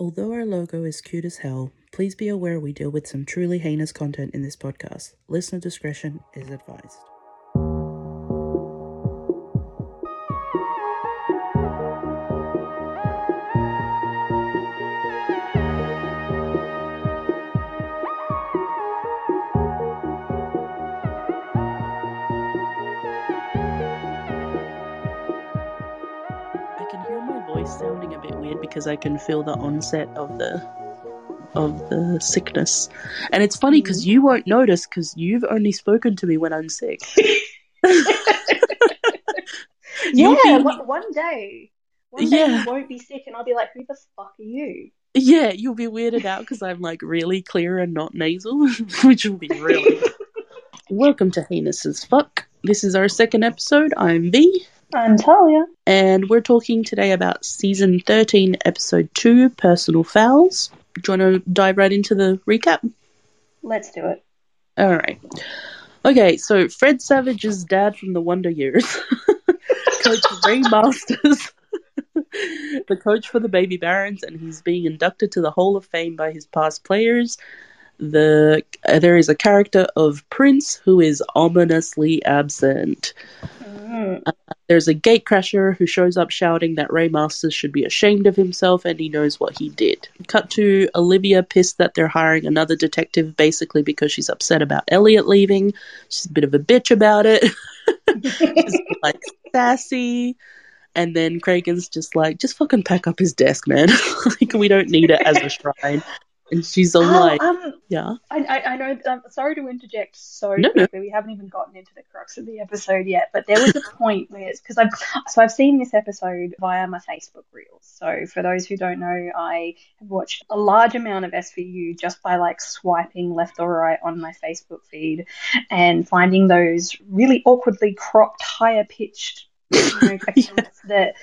Although our logo is cute as hell, please be aware we deal with some truly heinous content in this podcast. Listener discretion is advised. Because I can feel the onset of the of the sickness. And it's funny because you won't notice because you've only spoken to me when I'm sick. Yeah, be- one, day, one day Yeah. you won't be sick, and I'll be like, "Who the fuck are you?" Yeah, you'll be weirded out because I'm like really clear and not nasal, which will be really. Welcome to Heinous as Fuck. This is our second episode. I'm V, I'm Tahlia. and we're talking today about season 13, episode 2, Personal Fouls. Do you want to dive right into the recap? Let's do it. All right. Okay, so Fred Savage's dad from the Wonder Years, Coach Ray Masters, the coach for the Baby Barons, and he's being inducted to the Hall of Fame by his past players. The uh, there is a character of Prince who is ominously absent. Mm. There's a gatecrasher who shows up shouting that Ray Masters should be ashamed of himself and he knows what he did. Cut to Olivia pissed that they're hiring another detective basically because she's upset about Elliot leaving. She's a bit of a bitch about it. She's like sassy. And then Cragen's just like, just fucking pack up his desk, man. like, we don't need it as a shrine. And she's all Oh, like, um, yeah. I, I, I know. Um, sorry to interject so No, no. We haven't even gotten into the crux of the episode yet, but there was a point where because I've so I've seen this episode via my Facebook reels. So for those who don't know, I have watched a large amount of SVU just by like swiping left or right on my Facebook feed and finding those really awkwardly cropped, higher pitched you know, accounts that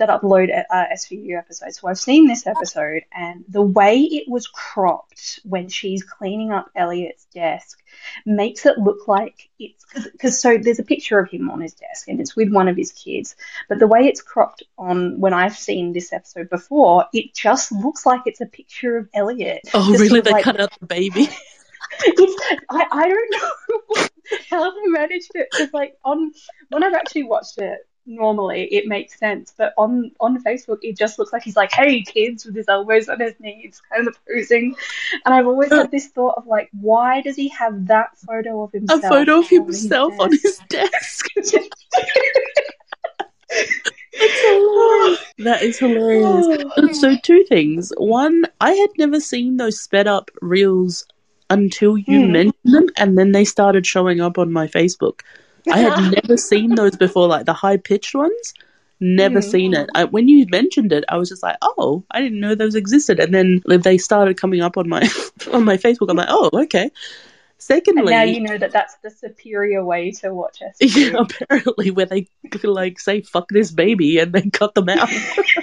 that upload uh, SVU episodes. So I've seen this episode, and the way it was cropped when she's cleaning up Elliot's desk makes it look like it's because so there's a picture of him on his desk, and it's with one of his kids. But the way it's cropped on when I've seen this episode before, it just looks like it's a picture of Elliot. Oh, really? sort of They like- cut out the baby? it's, I, I don't know how they managed it because like on when I've actually watched it normally it makes sense but on on Facebook it just looks like he's like hey kids with his elbows on his knees kind of posing and I've always had this thought of like why does he have that photo of himself? a photo of himself on his himself on desk? his desk. That is hilarious. Oh. So two things. One, I had never seen those sped up reels until you Hmm. mentioned them, and then they started showing up on my Facebook. I had never seen those before, like the high pitched ones. Never Hmm. seen it. I, when you mentioned it, I was just like, "Oh, I didn't know those existed." And then they started coming up on my on my Facebook. I'm like, "Oh, okay." and Secondly, now you know that that's the superior way to watch SVU. yeah, apparently where they like say "fuck this baby" and then cut them out.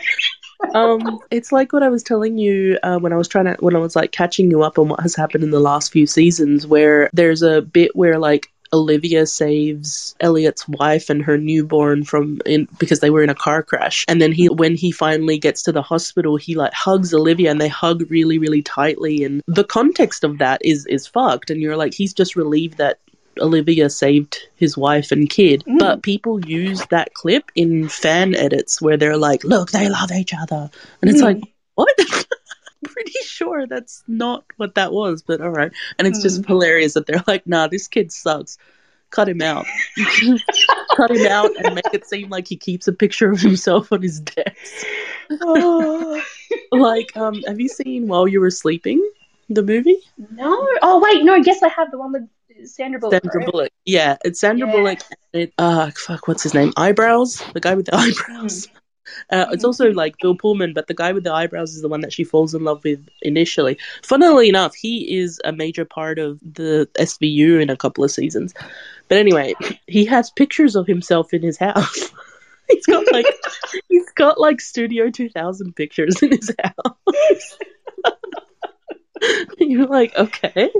um, it's like what I was telling you uh, when I was trying to when I was like catching you up on what has happened in the last few seasons, where there's a bit where like Olivia saves Elliot's wife and her newborn from in because they were in a car crash, and then he when he finally gets to the hospital, he like hugs Olivia and they hug really really tightly, and the context of that is is fucked, and you're like he's just relieved that Olivia saved his wife and kid, Mm. but people use that clip in fan edits where they're like, "Look, they love each other," and it's Mm. like, what? Pretty sure that's not what that was, but all right. And it's just Mm. hilarious that they're like, "Nah, this kid sucks. Cut him out. Cut him out and make it seem like he keeps a picture of himself on his desk." Oh. like, um, have you seen While You Were Sleeping, the movie? No. Oh wait, no. Yes, I have the one with Sandra Bullock. Sandra right? Bullock. Yeah, it's Sandra Yeah. Bullock. And it, uh, fuck, what's his name? Eyebrows. The guy with the eyebrows. Uh, it's also like Bill Pullman, but the guy with the eyebrows is the one that she falls in love with initially. Funnily enough, he is a major part of the SVU in a couple of seasons. But anyway, he has pictures of himself in his house. he's got like he's got like Studio 2000 pictures in his house. You're like, okay.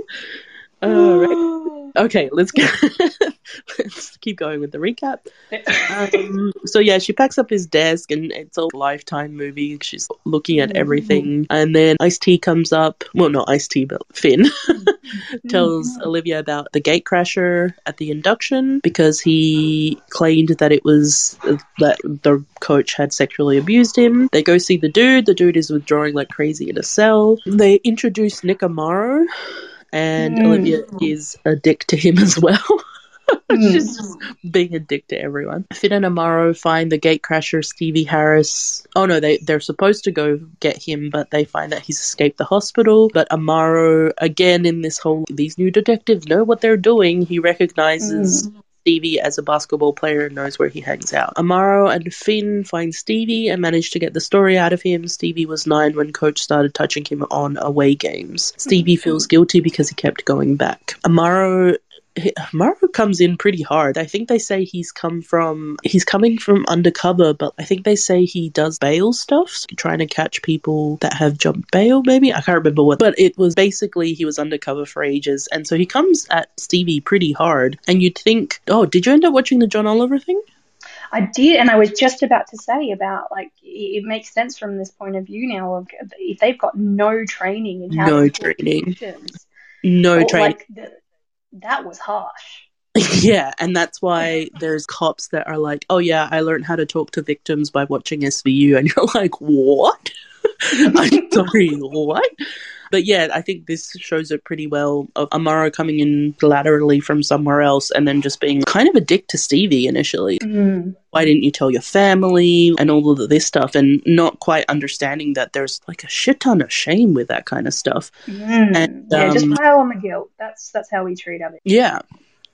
All right. Okay, let's go. let's keep going with the recap. Um, so yeah, she packs up his desk, and it's a lifetime movie. She's looking at everything, and then Ice T comes up. Well, not Ice T, but Fin tells Olivia about the gate crasher at the induction because he claimed that it was that the coach had sexually abused him. They go see the dude. The dude is withdrawing like crazy in a cell. They introduce Nick Amaro, and Mm. Olivia is a dick to him as well. Mm. She's just being a dick to everyone. Fin and Amaro find the gatecrasher Stevie Harris. Oh no, they they're supposed to go get him, but they find that he's escaped the hospital. But Amaro, again in this whole these new detectives know what they're doing. He recognizes Stevie as a basketball player and knows where he hangs out. Amaro and Fin find Stevie and manage to get the story out of him. Stevie was nine when coach started touching him on away games. Stevie feels guilty because he kept going back. Amaro Amaro comes in pretty hard. I think they say he's come from he's coming from undercover, but I think they say he does bail stuff, so trying to catch people that have jumped bail. Maybe I can't remember what, but it was basically he was undercover for ages, and so he comes at Stevie pretty hard. And you'd think, oh, did you end up watching the John Oliver thing? I did, and I was just about to say about like it, makes sense from this point of view now of if they've got no training in how No training. No training. like the, that was harsh. Yeah, and that's why there's cops that are like, "Oh yeah, I learned how to talk to victims by watching SVU," and you're like, "What?" I'm sorry, what? But yeah, I think this shows it pretty well of Amaro coming in laterally from somewhere else and then just being kind of a dick to Stevie initially. Mm. Why didn't you tell your family and all of this stuff and not quite understanding that there's like a shit ton of shame with that kind of stuff. Mm. And, yeah, just um, pile on the guilt. That's that's how we treat other. Yeah,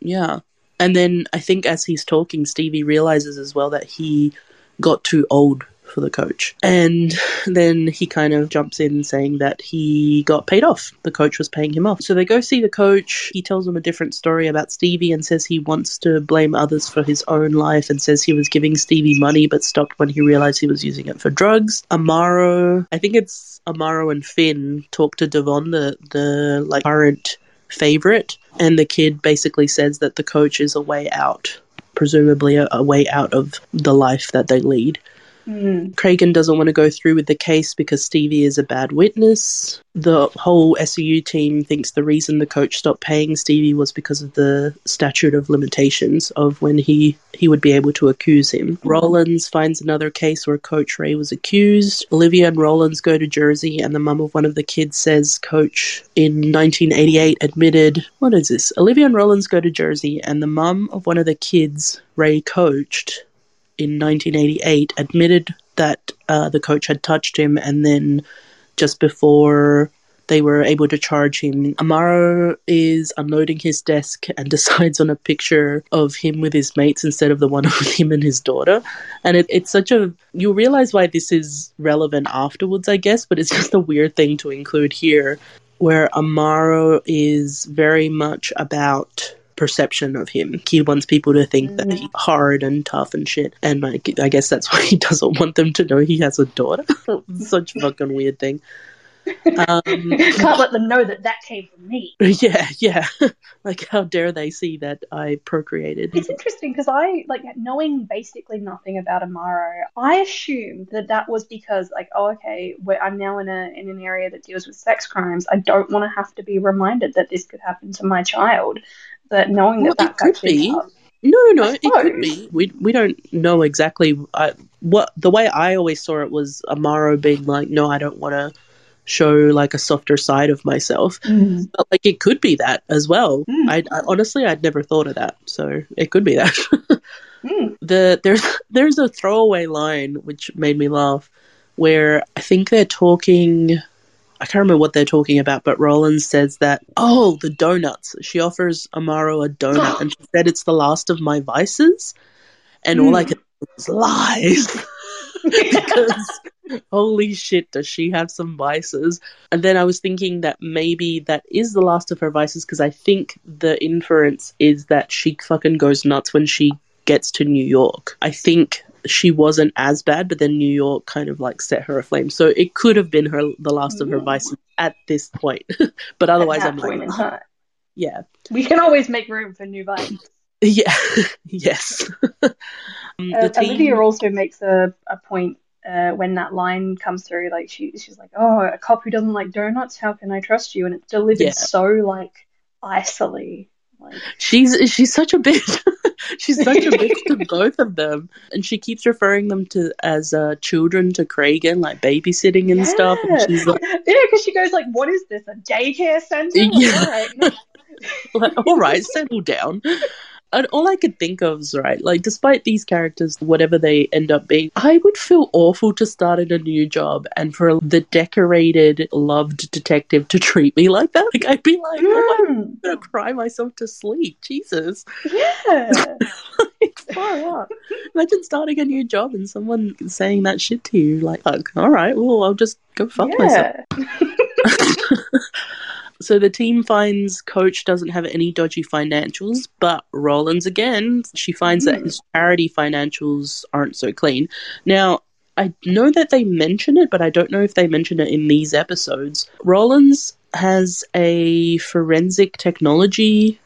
yeah. And then I think as he's talking, Stevie realizes as well that he got too old for the coach. And then he kind of jumps in saying that he got paid off. The coach was paying him off. So they go see the coach. He tells them a different story about Stevie and says he wants to blame others for his own life and says he was giving Stevie money but stopped when he realized he was using it for drugs. Amaro, I think it's Amaro and Fin talk to Devon, the, the like current favorite, and the kid basically says that the coach is a way out, presumably a, a way out of the life that they lead. Mm. Cragen doesn't want to go through with the case because Stevie is a bad witness. The whole SVU team thinks the reason the coach stopped paying Stevie was because of the statute of limitations of when he, he would be able to accuse him. Rollins finds another case where Coach Ray was accused. Olivia and Rollins go to Jersey, and the mum of one of the kids says Coach in 1988 admitted. What is this? Olivia and Rollins go to Jersey, and the mum of one of the kids Ray coached in 1988 admitted that uh, the coach had touched him, and then just before they were able to charge him, Amaro is unloading his desk and decides on a picture of him with his mates instead of the one with him and his daughter. And it, it's such a. You realize why this is relevant afterwards, I guess, but it's just a weird thing to include here where Amaro is very much about perception of him. He wants people to think that he's hard and tough and shit. And like, I guess that's why he doesn't want them to know he has a daughter. Such fucking weird thing. Um, Can't let them know that that came from me. yeah, yeah. like, how dare they see that I procreated? It's interesting because I like knowing basically nothing about Amaro. I assumed that that was because like, oh, okay, we I'm now in a in an area that deals with sex crimes. I don't want to have to be reminded that this could happen to my child. But knowing Well, that that's could be. tough- No, no, it could be. We we don't know exactly. I, what the way I always saw it was Amaro being like, "No, I don't want to show like a softer side of myself." Mm. But like, it could be that as well. Mm. I, I honestly, I'd never thought of that, so it could be that. Mm. the there's there's a throwaway line which made me laugh, where I think they're talking. I can't remember what they're talking about, but Rollins says that, oh, the donuts. She offers Amaro a donut and she said it's the last of my vices. And all I Mm. could was lies. because holy shit, does she have some vices? And then I was thinking that maybe that is the last of her vices because I think the inference is that she fucking goes nuts when she gets to New York. I think she wasn't as bad, but then New York kind of like set her aflame. So it could have been her the last of her vices at this point. but otherwise, I'm like, yeah, We can always make room for new vices. Yeah, yes. um, Uh, team, Olivia also makes a, a point uh, when that line comes through. Like she she's like, "Oh, a cop who doesn't like donuts, how can I trust you?" And it's delivered Yeah. so like icily. Like, she's she's such a bitch. she's such a bitch to both of them, and she keeps referring them to as uh, children to Cragen, like babysitting and stuff. And Yeah. she's like, yeah, because she goes like, "What is this? A daycare center?" Yeah. all right, no. like, all right, settle down. And all I could think of is right, like despite these characters, whatever they end up being, I would feel awful to start in a new job and for the decorated, loved detective to treat me like that. Like I'd be like, oh, I'm Mm, gonna cry myself to sleep. Jesus, yeah. like, far out. Imagine starting a new job and someone saying that shit to you. Like, fuck, all right, well, I'll just go fuck myself. So the team finds Coach doesn't have any dodgy financials, but Rollins again, she finds that Hmm. his charity financials aren't so clean. Now, I know that they mention it, but I don't know if they mention it in these episodes. Rollins has a forensic technology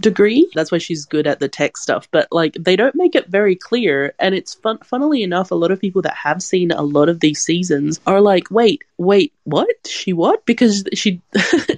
degree. That's why she's good at the tech stuff. But like they don't make it very clear. And it's fun funnily enough, a lot of people that have seen a lot of these seasons are like, wait, wait, what? She what? Because she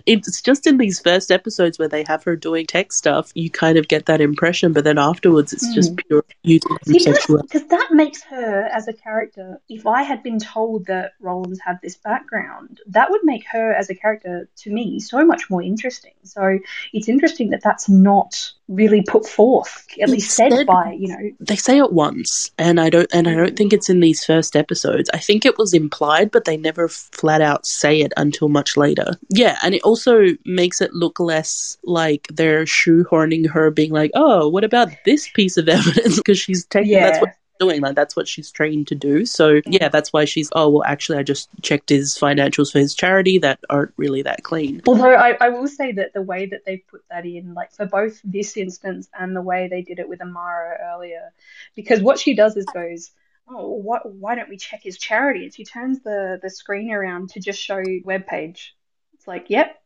it's just in these first episodes where they have her doing tech stuff, you kind of get that impression, but then afterwards it's just hmm. pure beauty and See, sexual. because that makes her as a character. If I had been told that Rollins had this background, that would make her as a character to me so much more interesting. So it's interesting that that's not really put forth, at least said Instead- by you know. they say it once and i don't and i don't think it's in these first episodes. I think it was implied but they never flat out say it until much later. Yeah and it also makes it look less like they're shoehorning her being like oh what about this piece of evidence? Because she's taking that's what doing like that's what she's trained to do so yeah that's why she's oh well actually i just checked his financials for his charity that aren't really that clean Although I, I will say that the way that they put that in, like for both this instance and the way they did it with Amaro earlier, because what she does is goes, oh, what, why don't we check his charity? And she turns the, the screen around to just show you web page. It's like, yep.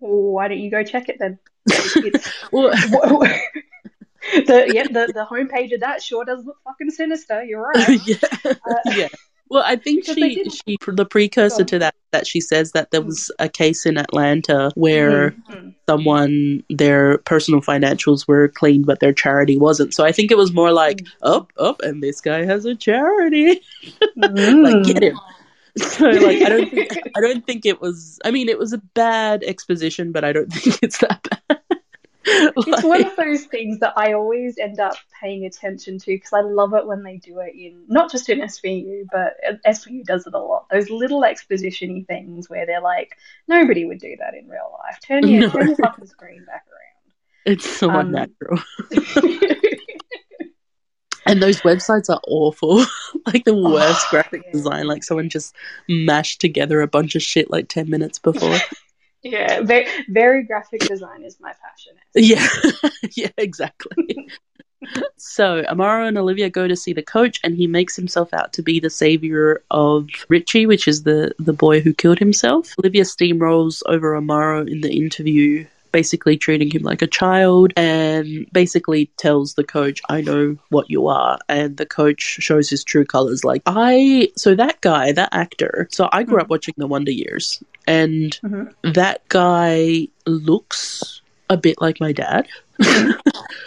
Well, why don't you go check it then? It's, well the yeah, the the homepage of that sure does look fucking sinister. You're right. yeah, Uh, yeah. Well, I think she, she the precursor to that that she says that there was a case in Atlanta where Mhm. someone their personal financials were cleaned but their charity wasn't. So I think it was more like Mm. up up and this guy has a charity. Mm. like get him. So like I don't think I don't think it was I mean it was a bad exposition but I don't think it's that bad. It's one of those things that I always end up paying attention to because I love it when they do it in not just in SVU, but SVU does it a lot. Those little exposition-y things where they're like, nobody would do that in real life. Turn your No. turn your fucking screen back around. it's so Um, unnatural. And those websites are awful. like the worst Oh, graphic yeah. design. Like someone just mashed together a bunch of shit like 10 minutes before. Yeah, very, very graphic design is my passion. yeah. yeah, exactly. so Amaro and Olivia go to see the coach and he makes himself out to be the savior of Richie, which is the, the boy who killed himself. Olivia steamrolls over Amaro in the interview basically treating him like a child and basically tells the coach i know what you are. And the coach shows his true colors like i so that guy that actor so i grew up watching the wonder years and Mhm. that guy looks a bit like my dad.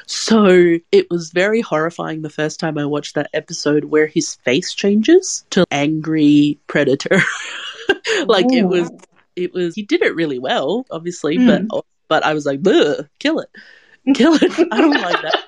So it was very horrifying the first time i watched that episode where his face changes to angry predator. Like it was it was he did it really well obviously Mm. but but i was like kill it kill it i don't like that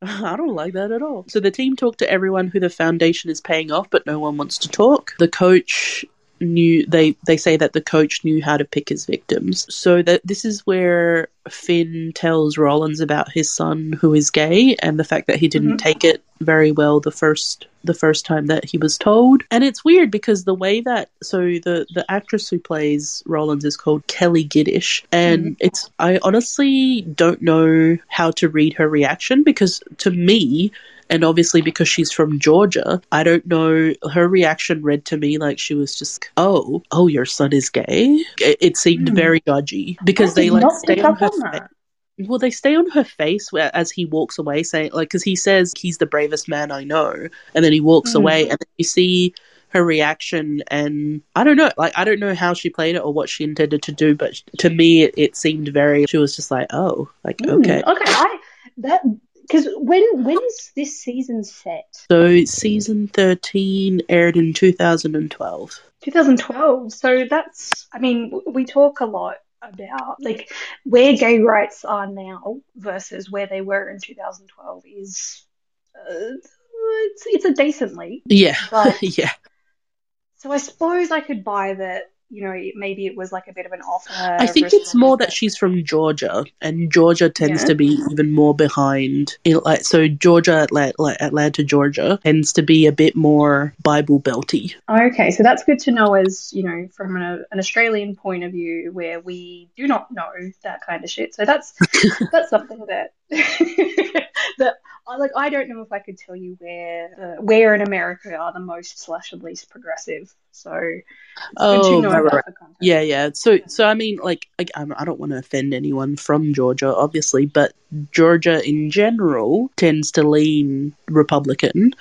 I don't like that at all. So the team talk to everyone who the foundation is paying off, but no one wants to talk. The coach knew they they say that the coach knew how to pick his victims. So that this is where Fin tells Rollins about his son who is gay and the fact that he didn't Mhm. take it very well the first the first time that he was told. And it's weird because the way that so the the actress who plays Rollins is called Kelli Giddish and it's I honestly don't know how to read her reaction because to me and obviously because she's from Georgia, I don't know her reaction read to me like she was just oh, oh your son is gay. It, it seemed Hmm. very dodgy because they like stay on her face. well, they stay on her face where, as he walks away, saying like, because he says he's the bravest man I know, and then he walks Mm. away, and then you see her reaction, and I don't know, like I don't know how she played it or what she intended to do, but to me, it, it seemed very. She was just like, oh, like Mm, okay. okay. I that because when when is this season set? So season thirteen aired in two thousand and twelve. 2012. So that's, I mean, we talk a lot about like where gay rights are now versus where they were in 2012 is uh, it's, it's a decent leap. Yeah, But yeah. so I suppose I could buy that. You know, maybe it was like a bit of an offer. I think it's more that she's from Georgia, and Georgia tends Yeah. to be even more behind. In, like so, Georgia, Atlanta, like Atlanta, Georgia, tends to be a bit more Bible belty. Okay, so that's good to know as, you know, from an, an Australian point of view where we do not know that kind of shit. So that's that's something that that I like I don't know if I could tell you where uh, where in America are the most slash the least progressive. So Oh, right, right. Yeah, yeah. So, so I mean, like, I, I don't want to offend anyone from Georgia, obviously, but Georgia in general tends to lean Republican,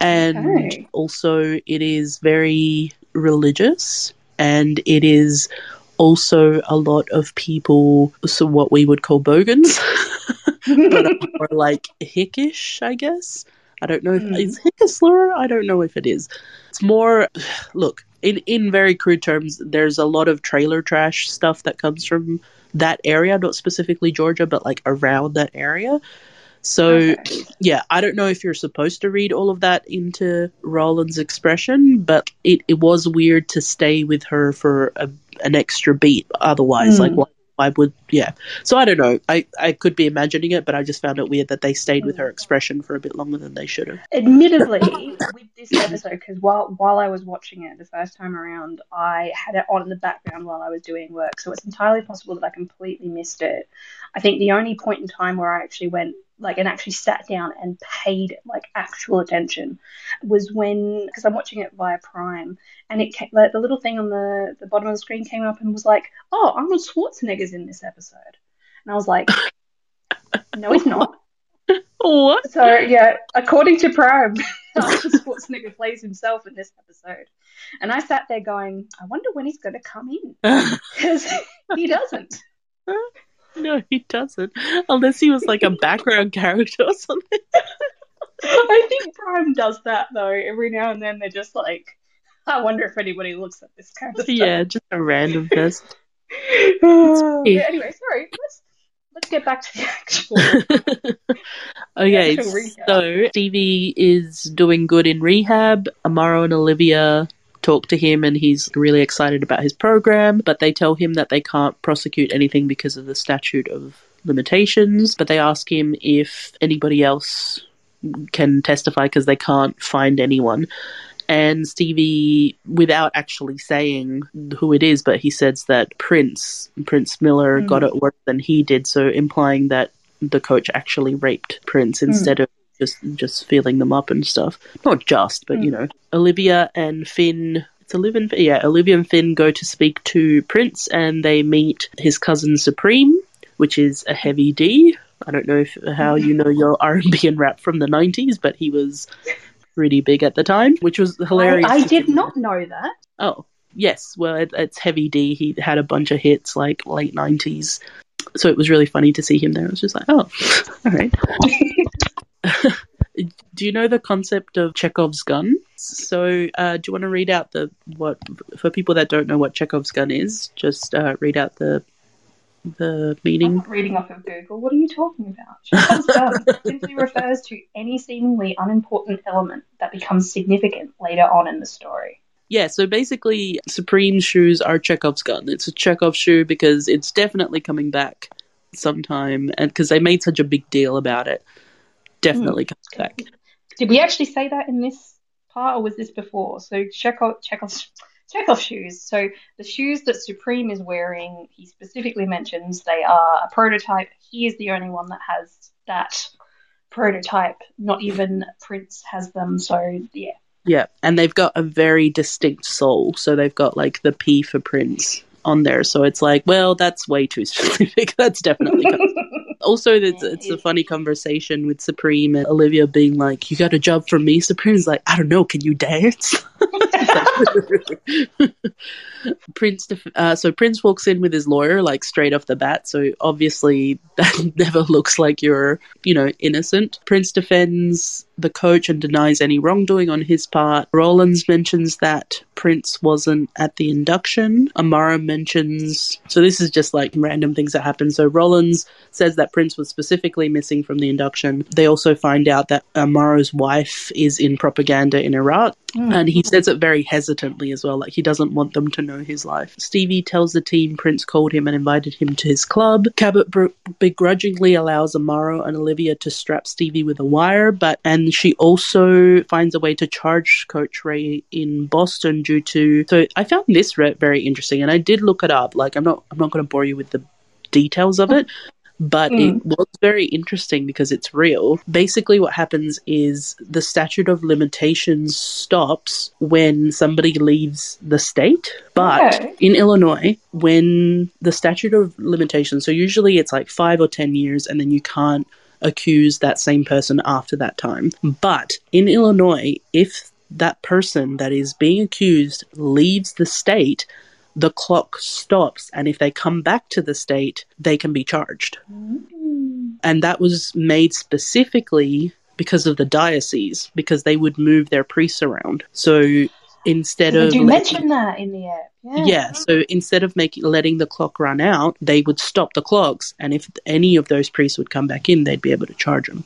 and Okay. also it is very religious, and it is also a lot of people, so what we would call bogans, but are more like hickish, I guess. I don't know if Mm. is hick a slur. I don't know if it is. It's more. Look, in in very crude terms, there's a lot of trailer trash stuff that comes from that area, not specifically Georgia, but like around that area. So Okay. yeah, I don't know if you're supposed to read all of that into Rollins's expression, but it, it was weird to stay with her for a, an extra beat. Otherwise, Mm. like why, why would yeah? So I don't know. I I could be imagining it, but I just found it weird that they stayed with her expression for a bit longer than they should have. Admittedly, with this episode, because while while I was watching it the first time around, I had it on in the background while I was doing work, so it's entirely possible that I completely missed it. I think the only point in time where I actually went like and actually sat down and paid like actual attention was when because I'm watching it via Prime, and it came, like the little thing on the the bottom of the screen came up and was like, "Oh, Arnold Schwarzenegger's in this episode," and I was like, "No, he's not." What? So yeah, according to Prime, Arnold Schwarzenegger plays himself in this episode, and I sat there going, "I wonder when he's going to come in because he doesn't." no, he doesn't. Unless he was like a background character or something. I think Prime does that though. Every now and then they're just like, "I wonder if anybody looks at this kind of stuff." Yeah, just a random person. yeah, anyway, sorry. Let's let's get back to the actual. okay, actual so Stevie is doing good in rehab. Amaro and Olivia talk to him, and he's really excited about his program. But they tell him that they can't prosecute anything because of the statute of limitations. But they ask him if anybody else can testify because they can't find anyone. And Stevie, without actually saying who it is, but he says that Prince, Prince Miller, Mm. got it worse than he did, so implying that the coach actually raped Prince instead of just just feeling them up and stuff. Not just, but you mm. know, Olivia and Fin. It's Olivia and yeah, Olivia and Fin go to speak to Prince, and they meet his cousin Supreme, which is a heavy D. I don't know if how you know your R and B and rap from the '90s, but he was pretty big at the time, which was hilarious. I to did not know that. Oh, yes. Well, it, it's Heavy D. He had a bunch of hits like late 90s. So it was really funny to see him there. I was just like, oh, all right. do you know the concept of Chekhov's gun? So, uh, do you want to read out the what for people that don't know what Chekhov's gun is? Just uh, read out the the meaning. reading off of Google. What are you talking about? Chekhov's gun simply refers to any seemingly unimportant element that becomes significant later on in the story. Yeah, so basically, Supreme shoes are Chekhov's gun. It's a Chekhov shoe because it's definitely coming back sometime, and because they made such a big deal about it, definitely mm. comes back. Did we actually say that in this part, or was this before? So Chekhov, Chekhov's, Chekhov shoes. So the shoes that Supreme is wearing, he specifically mentions they are a prototype. He is the only one that has that prototype. Not even Prince has them. So yeah. Yeah, and they've got a very distinct sole. So they've got like the P for Prince on there. So it's like, well, that's way too specific. that's definitely. also, it's, it's a funny conversation with Supreme and Olivia being like, "You got a job for me?" Supreme's like, "I don't know. Can you dance?" Prince, def- uh, so Prince walks in with his lawyer like straight off the bat. So obviously that never looks like you're, you know, innocent. Prince defends the coach and denies any wrongdoing on his part. Rollins mentions that Prince wasn't at the induction. Amaro mentions, so this is just like random things that happen. So Rollins says that Prince was specifically missing from the induction. They also find out that Amaro's wife is in propaganda in Iraq. Mm. And he says it very hesitantly as well, like he doesn't want them to know his life. Stevie tells the team Prince called him and invited him to his club. Cabot begrudgingly allows Amaro and Olivia to strap Stevie with a wire, but and she also finds a way to charge Coach Ray in Boston due to. So I found this very interesting, and I did look it up. Like I'm not I'm not going to bore you with the details of it, but mm. it was very interesting because it's real. Basically, what happens is the statute of limitations stops when somebody leaves the state. But okay. in Illinois, when the statute of limitations, so usually it's like five or 10 years, and then you can't accuse that same person after that time. But in Illinois, if that person that is being accused leaves the state, the clock stops, and if they come back to the state, they can be charged. Mm. And that was made specifically because of the diocese, because they would move their priests around. So instead of you mention that in the app. Yeah. yeah. So instead of making letting the clock run out, they would stop the clocks, and if any of those priests would come back in, they'd be able to charge them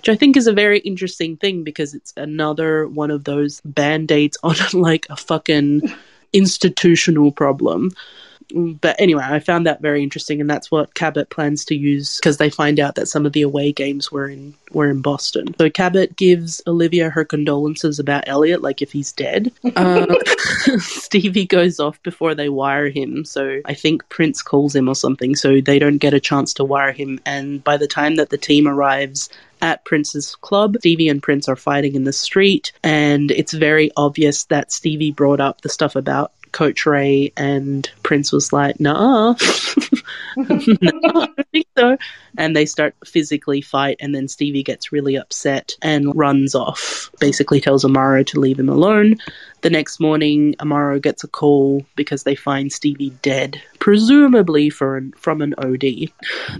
which I think is a very interesting thing because it's another one of those band aids on like a fucking institutional problem. But anyway, I found that very interesting, and that's what Cabot plans to use because they find out that some of the away games were in were in Boston. So Cabot gives Olivia her condolences about Elliot, like if he's dead. Uh, Stevie goes off before they wire him, so I think Prince calls him or something, so they don't get a chance to wire him. And by the time that the team arrives, at Prince's club. Stevie and Prince are fighting in the street, and it's very obvious that Stevie brought up the stuff about Coach Ray, and Prince was like, nah. no, I don't think so. And they start physically fight, and then Stevie gets really upset and runs off. Basically, tells Amaro to leave him alone. The next morning, Amaro gets a call because they find Stevie dead, presumably for an, from an OD.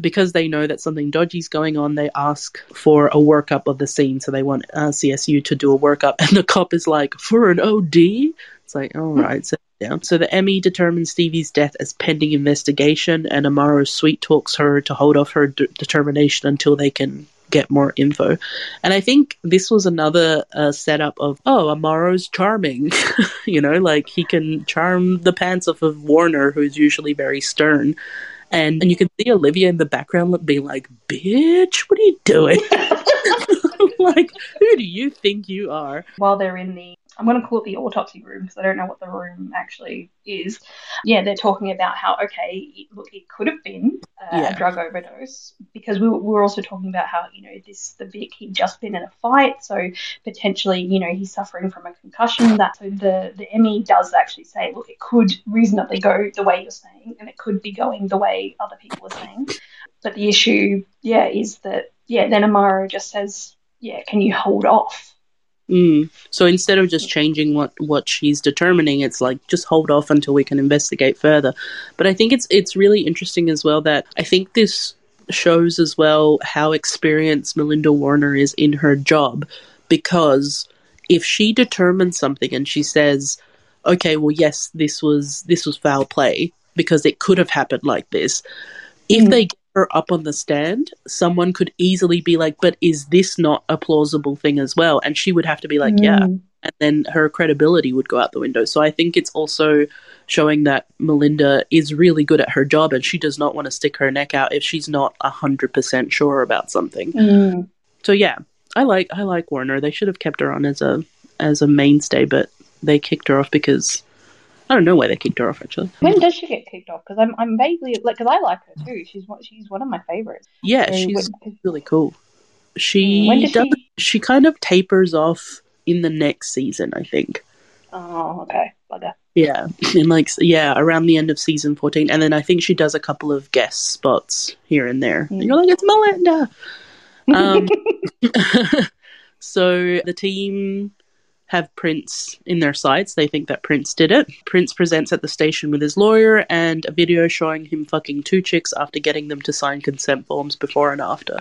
Because they know that something dodgy's going on, they ask for a workup of the scene. So they want uh, CSU to do a workup, and the cop is like, "For an OD." It's like, all right. So down. So the ME determines Stevie's death as pending investigation, and Amaro sweet talks her to hold off her d- determination until they can get more info. And I think this was another uh, setup of, oh, Amaro's charming. you know, like he can charm the pants off of Warner, who's usually very stern. And, and you can see Olivia in the background being like, bitch, what are you doing? like, who do you think you are? While they're in the I'm going to call it the autopsy room because I don't know what the room actually is. Yeah, they're talking about how, okay, it, look, it could have been uh, yeah. a drug overdose because we, we were also talking about how, you know, this, the Vic, he'd just been in a fight. So potentially, you know, he's suffering from a concussion. That So the, the ME does actually say, look, it could reasonably go the way you're saying and it could be going the way other people are saying. But the issue, yeah, is that, yeah, then Amaro just says, yeah, can you hold off? Mm. So instead of just changing what, what she's determining, it's like just hold off until we can investigate further. But I think it's it's really interesting as well that I think this shows as well how experienced Melinda Warner is in her job because if she determines something and she says, "Okay, well, yes, this was this was foul play because it could have happened like this," if mm. they her up on the stand, someone could easily be like, but is this not a plausible thing as well? And she would have to be like, mm. yeah. And then her credibility would go out the window. So I think it's also showing that Melinda is really good at her job and she does not want to stick her neck out if she's not 100% sure about something. Mm. So yeah, I like I like Warner. They should have kept her on as a as a mainstay, but they kicked her off because I don't know why they kicked her off actually. When does she get kicked off? Because I'm I'm vaguely like because I like her too. She's one she's one of my favorites. Yeah, so she's when, really cool. She does, she... she kind of tapers off in the next season, I think. Oh, okay, bugger. Yeah, and like yeah, around the end of season fourteen, and then I think she does a couple of guest spots here and there. Mm. And you're like, it's Melinda. Um, so the team have Prince in their sights. They think that Prince did it. Prince presents at the station with his lawyer and a video showing him fucking two chicks after getting them to sign consent forms before and after.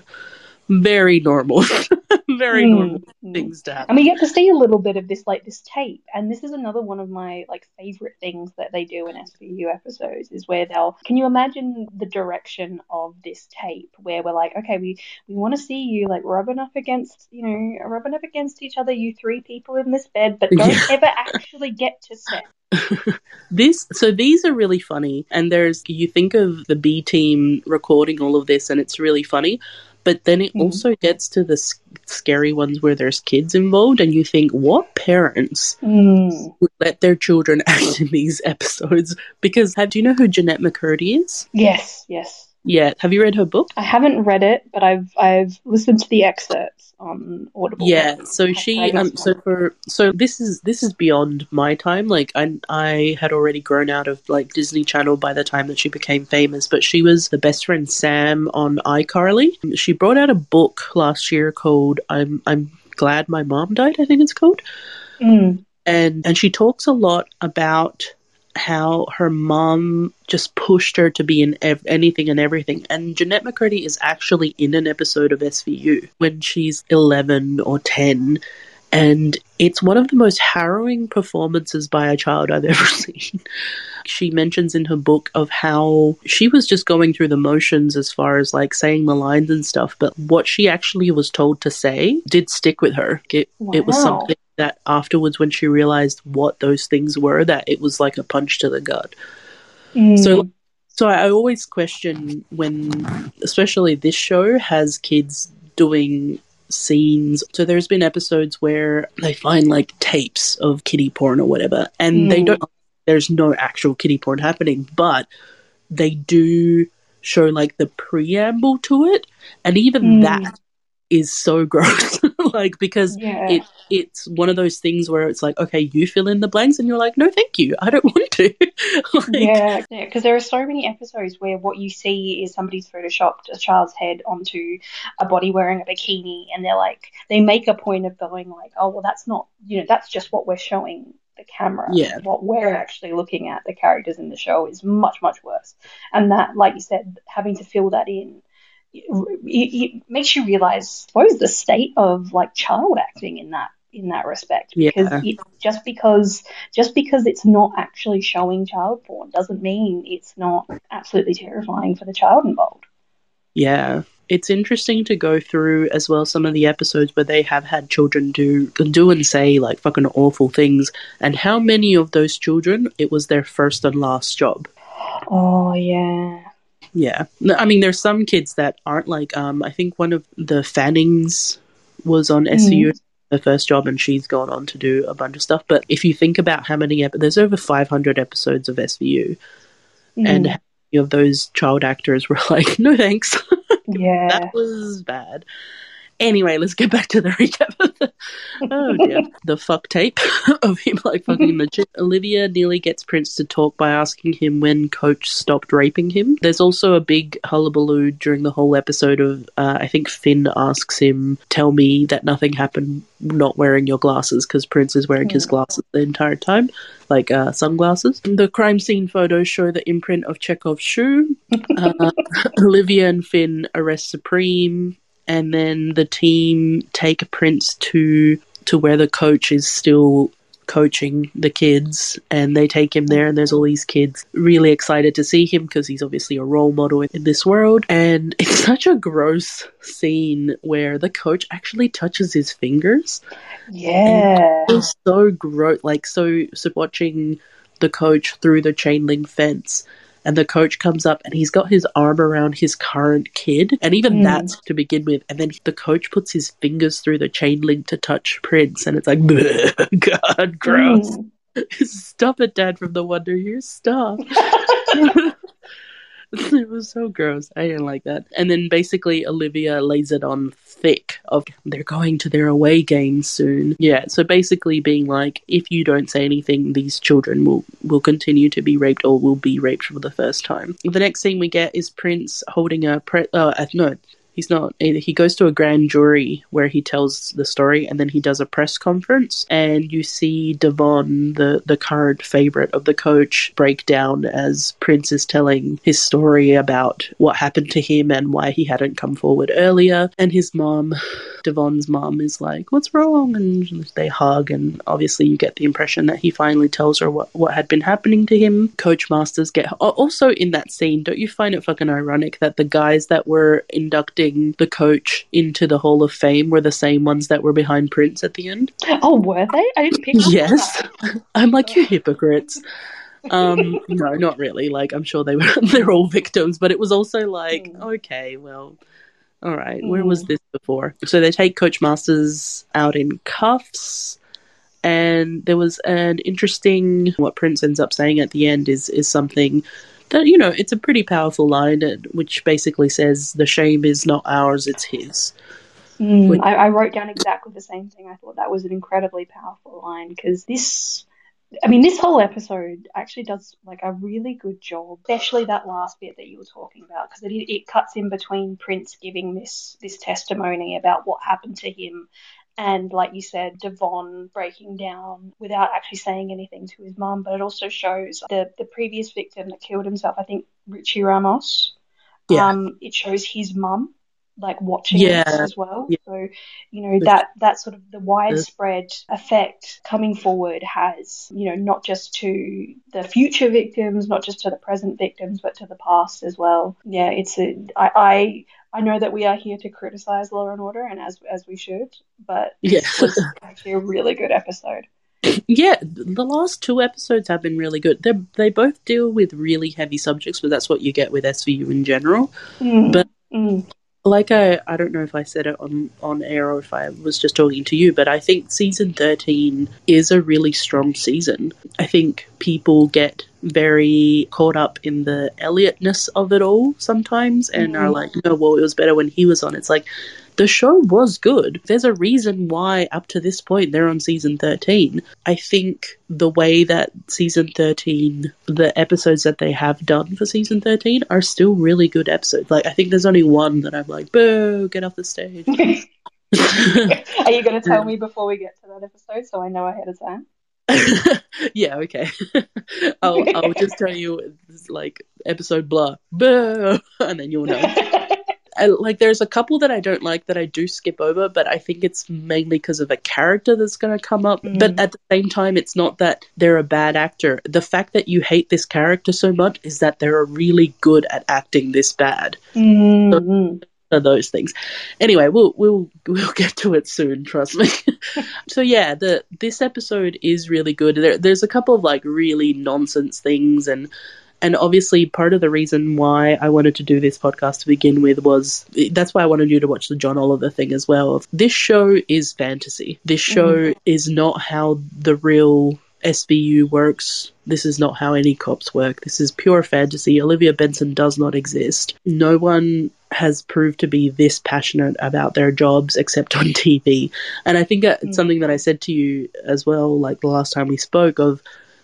Very normal. Very Mm, normal mm. things to happen. And we get to see a little bit of this, like this tape, and this is another one of my like favorite things that they do in SVU episodes is where they'll. Can you imagine the direction of this tape where we're like, okay, we we want to see you like rubbing up against, you know, rubbing up against each other, you three people in this bed, but don't Yeah. ever actually get to sex. this so these are really funny and there's you think of the b team recording all of this and it's really funny but then it Mhm. also gets to the s- scary ones where there's kids involved and you think what parents Mm. would let their children act in these episodes because have, do you know who jennette mccurdy is Yes, yes. Yeah have you read her book I haven't read it, but I've I've listened to the excerpts on Audible. Yeah, so she um so for so this is this is beyond my time. Like I I had already grown out of like Disney Channel by the time that she became famous, but she was the best friend Sam on iCarly. She brought out a book last year called I'm I'm glad my mom died, I think it's called. Mm. And and she talks a lot about how her mom just pushed her to be in ev- anything and everything. And Jennette McCurdy is actually in an episode of SVU when she's 11 or 10. And it's one of the most harrowing performances by a child I've ever seen. She mentions in her book of how she was just going through the motions as far as like saying the lines and stuff, but what she actually was told to say did stick with her. It, it was something that afterwards, when she realized what those things were, that it was like a punch to the gut. Mm. So, so I always question when, especially this show has kids doing scenes. So there's been episodes where they find like tapes of kitty porn or whatever, and they Mm. don't. There's no actual kitty porn happening, but they do show like the preamble to it, and even Mm. that is so gross. like because yeah. it it's one of those things where it's like, okay, you fill in the blanks, and you're like, no, thank you, I don't want to. like, yeah, yeah, because there are so many episodes where what you see is somebody's photoshopped a child's head onto a body wearing a bikini, and they're like, they make a point of going like, oh, well, that's not, you know, that's just what we're showing the camera. Yeah. What we're actually looking at, the characters in the show, is much, much worse. And that, like you said, having to fill that in. It, it makes you realize, I suppose, the state of like child acting in that in that respect because Yeah. it, just because just because it's not actually showing child porn doesn't mean it's not absolutely terrifying for the child involved. Yeah. It's interesting to go through as well some of the episodes where they have had children do do and say like fucking awful things and how many of those children it was their first and last job. Oh yeah. Yeah. I mean there's some kids that aren't like um I think one of the Fannings was on SVU her first job and she's gone on to do a bunch of stuff but if you think about how many ep- there's over 500 episodes of SVU and Mm, how many of those child actors were like no thanks. yeah. that was bad. Anyway, let's get back to the recap. The, oh dear, the fuck tape of him like fucking the. Olivia nearly gets Prince to talk by asking him when Coach stopped raping him. There's also a big hullabaloo during the whole episode of uh, I think Fin asks him, "Tell me that nothing happened not wearing your glasses," because Prince is wearing his Mm. glasses the entire time, like uh, sunglasses. The crime scene photos show the imprint of Chekhov's shoe. Uh, Olivia and Fin arrest Supreme, and then the team take Prince to to where the coach is still coaching the kids, and they take him there, and there's all these kids really excited to see him because he's obviously a role model in this world. And it's such a gross scene where the coach actually touches his fingers. Yeah. It was so gross. Like so, so watching the coach through the chain link fence, and the coach comes up and he's got his arm around his current kid, and even Mm. that's to begin with. And then the coach puts his fingers through the chain link to touch Prince, and it's like, God, gross. Mm. Stop it, Dad from the Wonder Years. Stop. it was so gross. I didn't like that. And then basically Olivia lays it on thick of they're going to their away game soon. Yeah, so basically being like, if you don't say anything, these children will will continue to be raped or will be raped for the first time. The next scene we get is Prince holding a pre- uh, no he's not he goes to a grand jury where he tells the story and then he does a press conference and you see devon the the current favorite of the coach break down as prince is telling his story about what happened to him and why he hadn't come forward earlier. And his mom devon's mom is like what's wrong? And they hug and obviously you get the impression that he finally tells her what, what had been happening to him. Coach masters get also in that scene don't you find it fucking ironic that the guys that were inducting the coach into the Hall of Fame were the same ones that were behind Prince at the end. Oh, were they? I didn't pick up. Yes, I'm like you hypocrites. Um, no, not really. Like I'm sure they were. They're all victims, but it was also like, mm. okay, well, all right. Mm. Where was hmm. this before? So they take Coach Masters out in cuffs and there was an interesting what Prince ends up saying at the end is is something that you know it's a pretty powerful line which basically says the shame is not ours it's his. Mm, which- I, I, wrote down exactly the same thing. I thought that was an incredibly powerful line because this i mean this whole episode actually does like a really good job especially that last bit that you were talking about because it, it cuts in between prince giving this this testimony about what happened to him and like you said, Devon breaking down without actually saying anything to his mum, but it also shows the the previous victim that killed himself. I think Richie Ramos. Yeah. Um, it shows his mum like watching yeah. this as well. Yeah. So, you know, that that sort of the widespread effect coming forward has, you know, not just to the future victims, not just to the present victims, but to the past as well. Yeah, it's a I, I I know that we are here to criticize Law and Order, and as as we should, but yeah, was actually a really good episode. Yeah, the last two episodes have been really good. They they both deal with really heavy subjects, but that's what you get with SVU in general. Mm. But mm like I, I don't know if I said it on, on air or if I was just talking to you, but I think season 13 is a really strong season. I think people get very caught up in the Elliotness of it all sometimes and mm-hmm. are like, no, well, it was better when he was on. It's like, the show was good. There's a reason why up to this point they're on season 13. I think the way that season 13, the episodes that they have done for season 13 are still really good episodes. Like, I think there's only one that I'm like, boo, get off the stage. are you going to tell me before we get to that episode so I know ahead of time? yeah, okay. I'll I'll just tell you like episode blah, boo, and then you'll know. I, like there's a couple that I don't like that I do skip over, but I think it's mainly because of a character that's going to come up. Mm. But at the same time, it's not that they're a bad actor. The fact that you hate this character so much is that they're really good at acting this bad. Mm. So, those things. Anyway, we'll we'll we'll get to it soon. Trust me. so yeah, the this episode is really good. There, there's a couple of like really nonsense things and and obviously, part of the reason why I wanted to do this podcast to begin with was that's why I wanted you to watch the John Oliver thing as well. This show is fantasy. This show mm-hmm. is not how the real SVU works. This is not how any cops work. This is pure fantasy. Olivia Benson does not exist. No one has proved to be this passionate about their jobs except on TV. And I think it's mm. something that I said to you as well, like the last time we spoke, of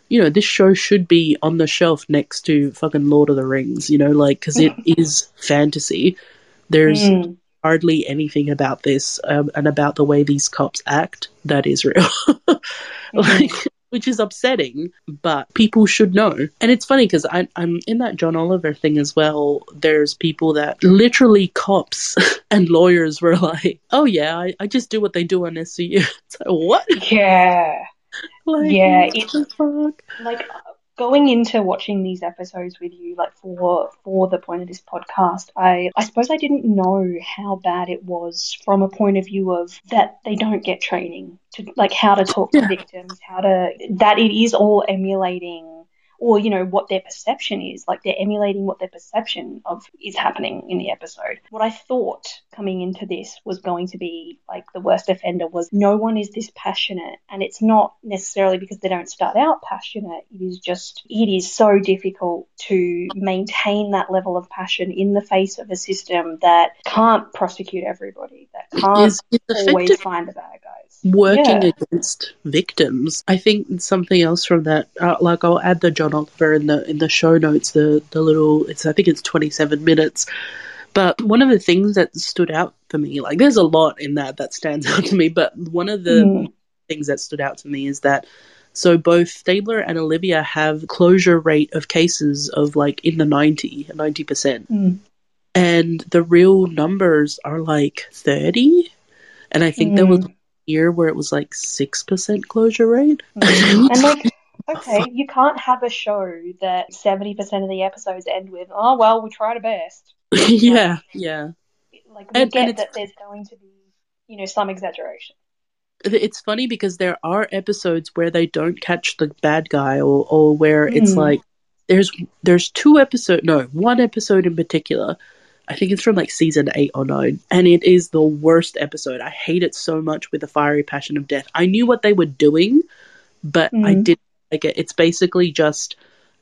you know, this show should be on the shelf next to fucking Lord of the Rings, you know, like, because it is fantasy. There's mm. hardly anything about this um, and about the way these cops act that is real. like, which is upsetting, but people should know. And it's funny because I'm in that John Oliver thing as well. There's people that literally cops and lawyers were like, oh, yeah, I, I just do what they do on SVU. It's like, what? Yeah. like, yeah, it's like going into watching these episodes with you, like for for the point of this podcast, I I suppose I didn't know how bad it was from a point of view of that they don't get training to like how to talk to yeah. victims, how to that it is all emulating or you know what their perception is like they're emulating what their perception of is happening in the episode what i thought coming into this was going to be like the worst offender was no one is this passionate and it's not necessarily because they don't start out passionate it is just it is so difficult to maintain that level of passion in the face of a system that can't prosecute everybody that can't always find the bad guys working Yeah. against victims. I think something else from that, uh, like I'll add the John Oliver in the in the show notes. The the little, it's I think it's twenty seven minutes. But one of the things that stood out for me, like there's a lot in that that stands out to me, but one of the Mm. things that stood out to me is that so both Stabler and Olivia have closure rate of cases of like in the 90, 90%. Mm. And the real numbers are like 30. And I think there was Mm. a year where it was like 6% closure rate. Mm. and like okay you can't have a show that 70% of the episodes end with oh well we tried our best yeah, yeah. like we And- get and that there's going to be you know some exaggeration It's funny because there are episodes where they don't catch the bad guy or, or where it's Mm. like there's there's two episode no, one episode in particular. I think it's from like season 8 or 9 and it is the worst episode. I hate it so much with the fiery passion of death. I knew what they were doing, but I Mm. didn't like. It's basically just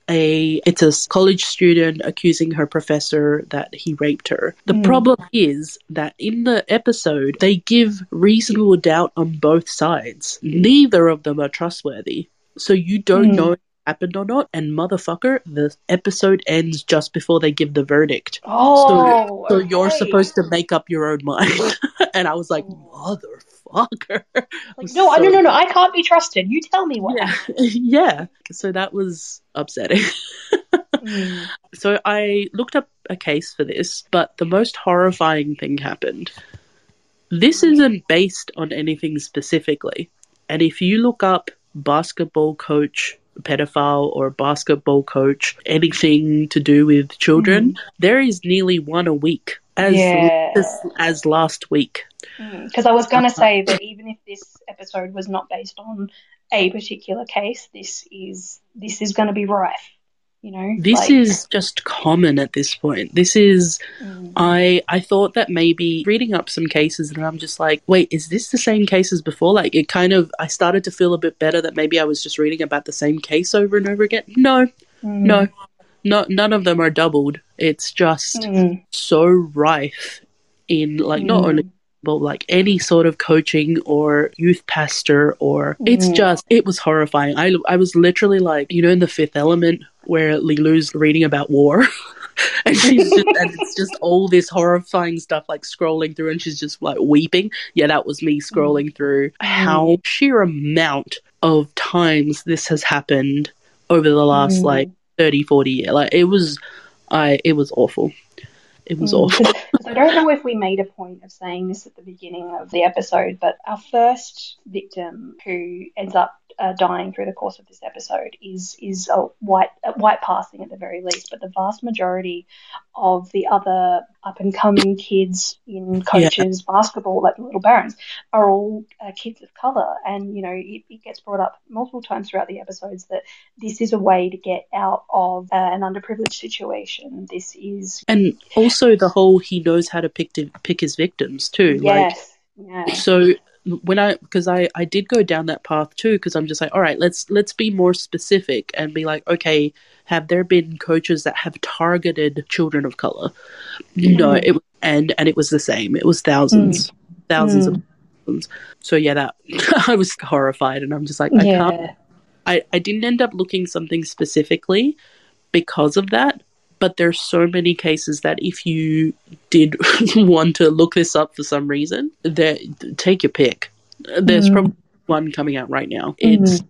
a it's a college student accusing her professor that he raped her. The Mm. problem is that in the episode they give reasonable doubt on both sides. Neither of them are trustworthy. So you don't Mm. know if it happened or not and motherfucker the episode ends just before they give the verdict. oh So you're supposed to make up your own mind. and I was like, motherfucker. like no no no no i can't be trusted you tell me what Yeah. yeah. So that was upsetting. Mm. So I looked up a case for this, but the most horrifying thing happened. This isn't based on anything specifically. And if you look up basketball coach pedophile or basketball coach anything to do with children, there is nearly one a week. As, Yeah. as as last week. Because I was going to say that even if this episode was not based on a particular case, this is this is going to be rife. You know, This Like, is just common at this point. This is mm, I I thought that maybe reading up some cases and I'm just like, wait, is this the same case as before? Like it kind of I started to feel a bit better that maybe I was just reading about the same case over and over again. No, mm, no. No none of them are doubled. It's just mm, so rife in like not mm. only but like any sort of coaching or youth pastor or it's Mm. just it was horrifying. I I was literally like, you know in the fifth element where Leeloo's reading about war and she's just and it's just all this horrifying stuff like scrolling through and she's just like weeping. Yeah, that was me scrolling through how sheer amount of times this has happened over the last Mm. like 30 40 years. Like it was I it was awful. It was Mm, awful. I don't know if we made a point of saying this at the beginning of the episode, but our first victim who ends up uh, dying through the course of this episode is is a white a white passing at the very least, but the vast majority of the other up and coming kids in coaches basketball, like the Little Barons, are all uh, kids of color, and you know it, it gets brought up multiple times throughout the episodes that this is a way to get out of uh, an underprivileged situation. This is And also the whole he knows how to pick to pick his victims too. Yes. yeah. Like so when I because I I did go down that path too because I'm just like all right let's let's be more specific and be like okay have there been coaches that have targeted children of color? No, Mm. it and and it was the same. It was thousands, thousands Mm. of thousands. So yeah, that I was horrified and I'm just like I can't yeah. I, I didn't end up looking something specifically because of that, but there's so many cases that if you did want to look this up for some reason, that take your pick. There's Mm. probably one coming out right now. It's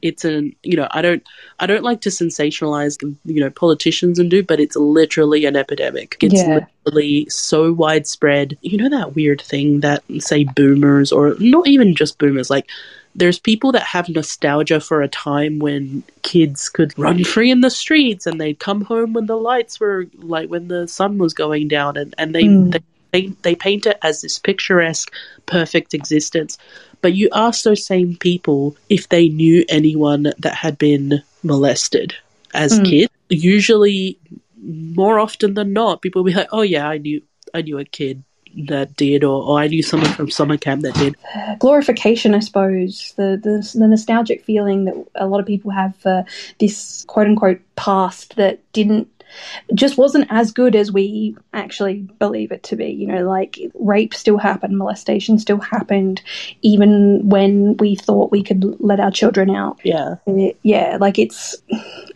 it's an you know I don't I don't like to sensationalize you know politicians and do, but it's literally an epidemic. It's Yeah. literally so widespread. You know that weird thing that say boomers or not even just boomers like there's people that have nostalgia for a time when kids could run free in the streets and they'd come home when the lights were like when the sun was going down and, and they, Mm. they they they paint it as this picturesque perfect existence but you ask those same people if they knew anyone that had been molested as Mm. kids. Usually, more often than not, people will be like, "Oh yeah, I knew, I knew a kid that did," or, or "I knew someone from summer camp that did." glorification, I suppose, the, the the nostalgic feeling that a lot of people have for this quote unquote past that didn't just wasn't as good as we actually believe it to be. You know, like rape still happened, molestation still happened, even when we thought we could let our children out. Yeah, It- yeah, like it's,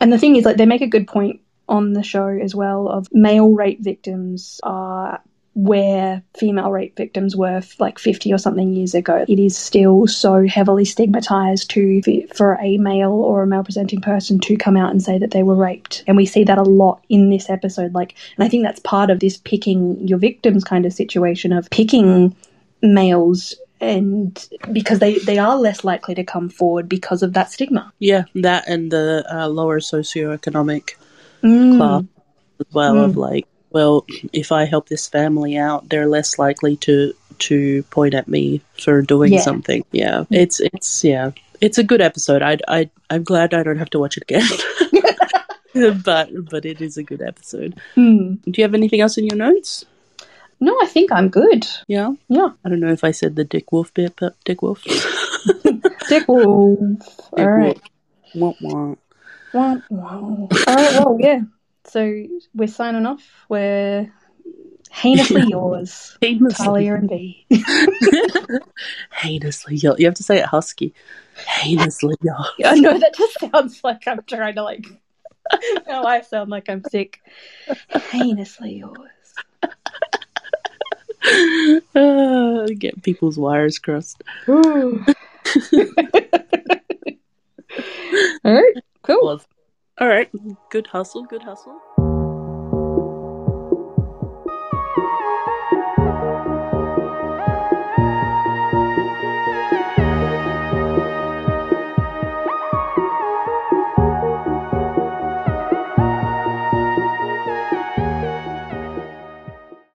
and the thing is, like they make a good point on the show as well of male rape victims are where female rape victims were like 50 or something years ago. It is still so heavily stigmatized to for a male or a male presenting person to come out and say that they were raped. And we see that a lot in this episode like and I think that's part of this picking your victims kind of situation of picking males and because they they are less likely to come forward because of that stigma. yeah, that and the uh, lower socioeconomic Mm. class as well. Of Mm. like, well, if I help this family out, they're less likely to to point at me for doing Yeah. something. Yeah, it's it's yeah, it's a good episode. I I I'm glad I don't have to watch it again. but but it is a good episode. Mm. Do you have anything else in your notes? No, I think I'm good. Yeah. Yeah. I don't know if I said the Dick Wolf bit, but Dick Wolf. Dick Wolf. All right. Womp womp. Wow. Wow. All right. Well, yeah. So we're signing off. We're heinously yours, Heinously, Tahlia and B. heinously yours. You have to say it husky. Heinously yours. I know that just sounds like I'm trying to like. Now I sound like I'm sick. Heinously yours. Uh, get people's wires crossed. All right. Cool. Well, all right. Good hustle. Good hustle.